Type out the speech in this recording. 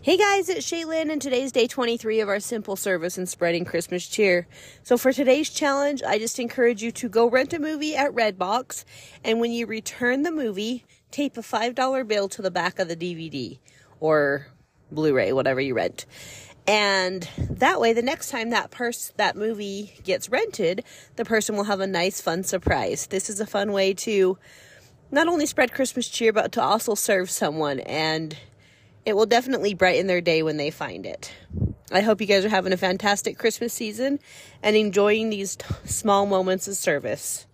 Hey guys, it's Shaylin, and today's day 23 of our simple service and spreading Christmas cheer. So, for today's challenge, I just encourage you to go rent a movie at Redbox, and when you return the movie, tape a $5 bill to the back of the DVD or Blu ray, whatever you rent. And that way, the next time that pers- that movie gets rented, the person will have a nice, fun surprise. This is a fun way to not only spread Christmas cheer, but to also serve someone and it will definitely brighten their day when they find it. I hope you guys are having a fantastic Christmas season and enjoying these t- small moments of service.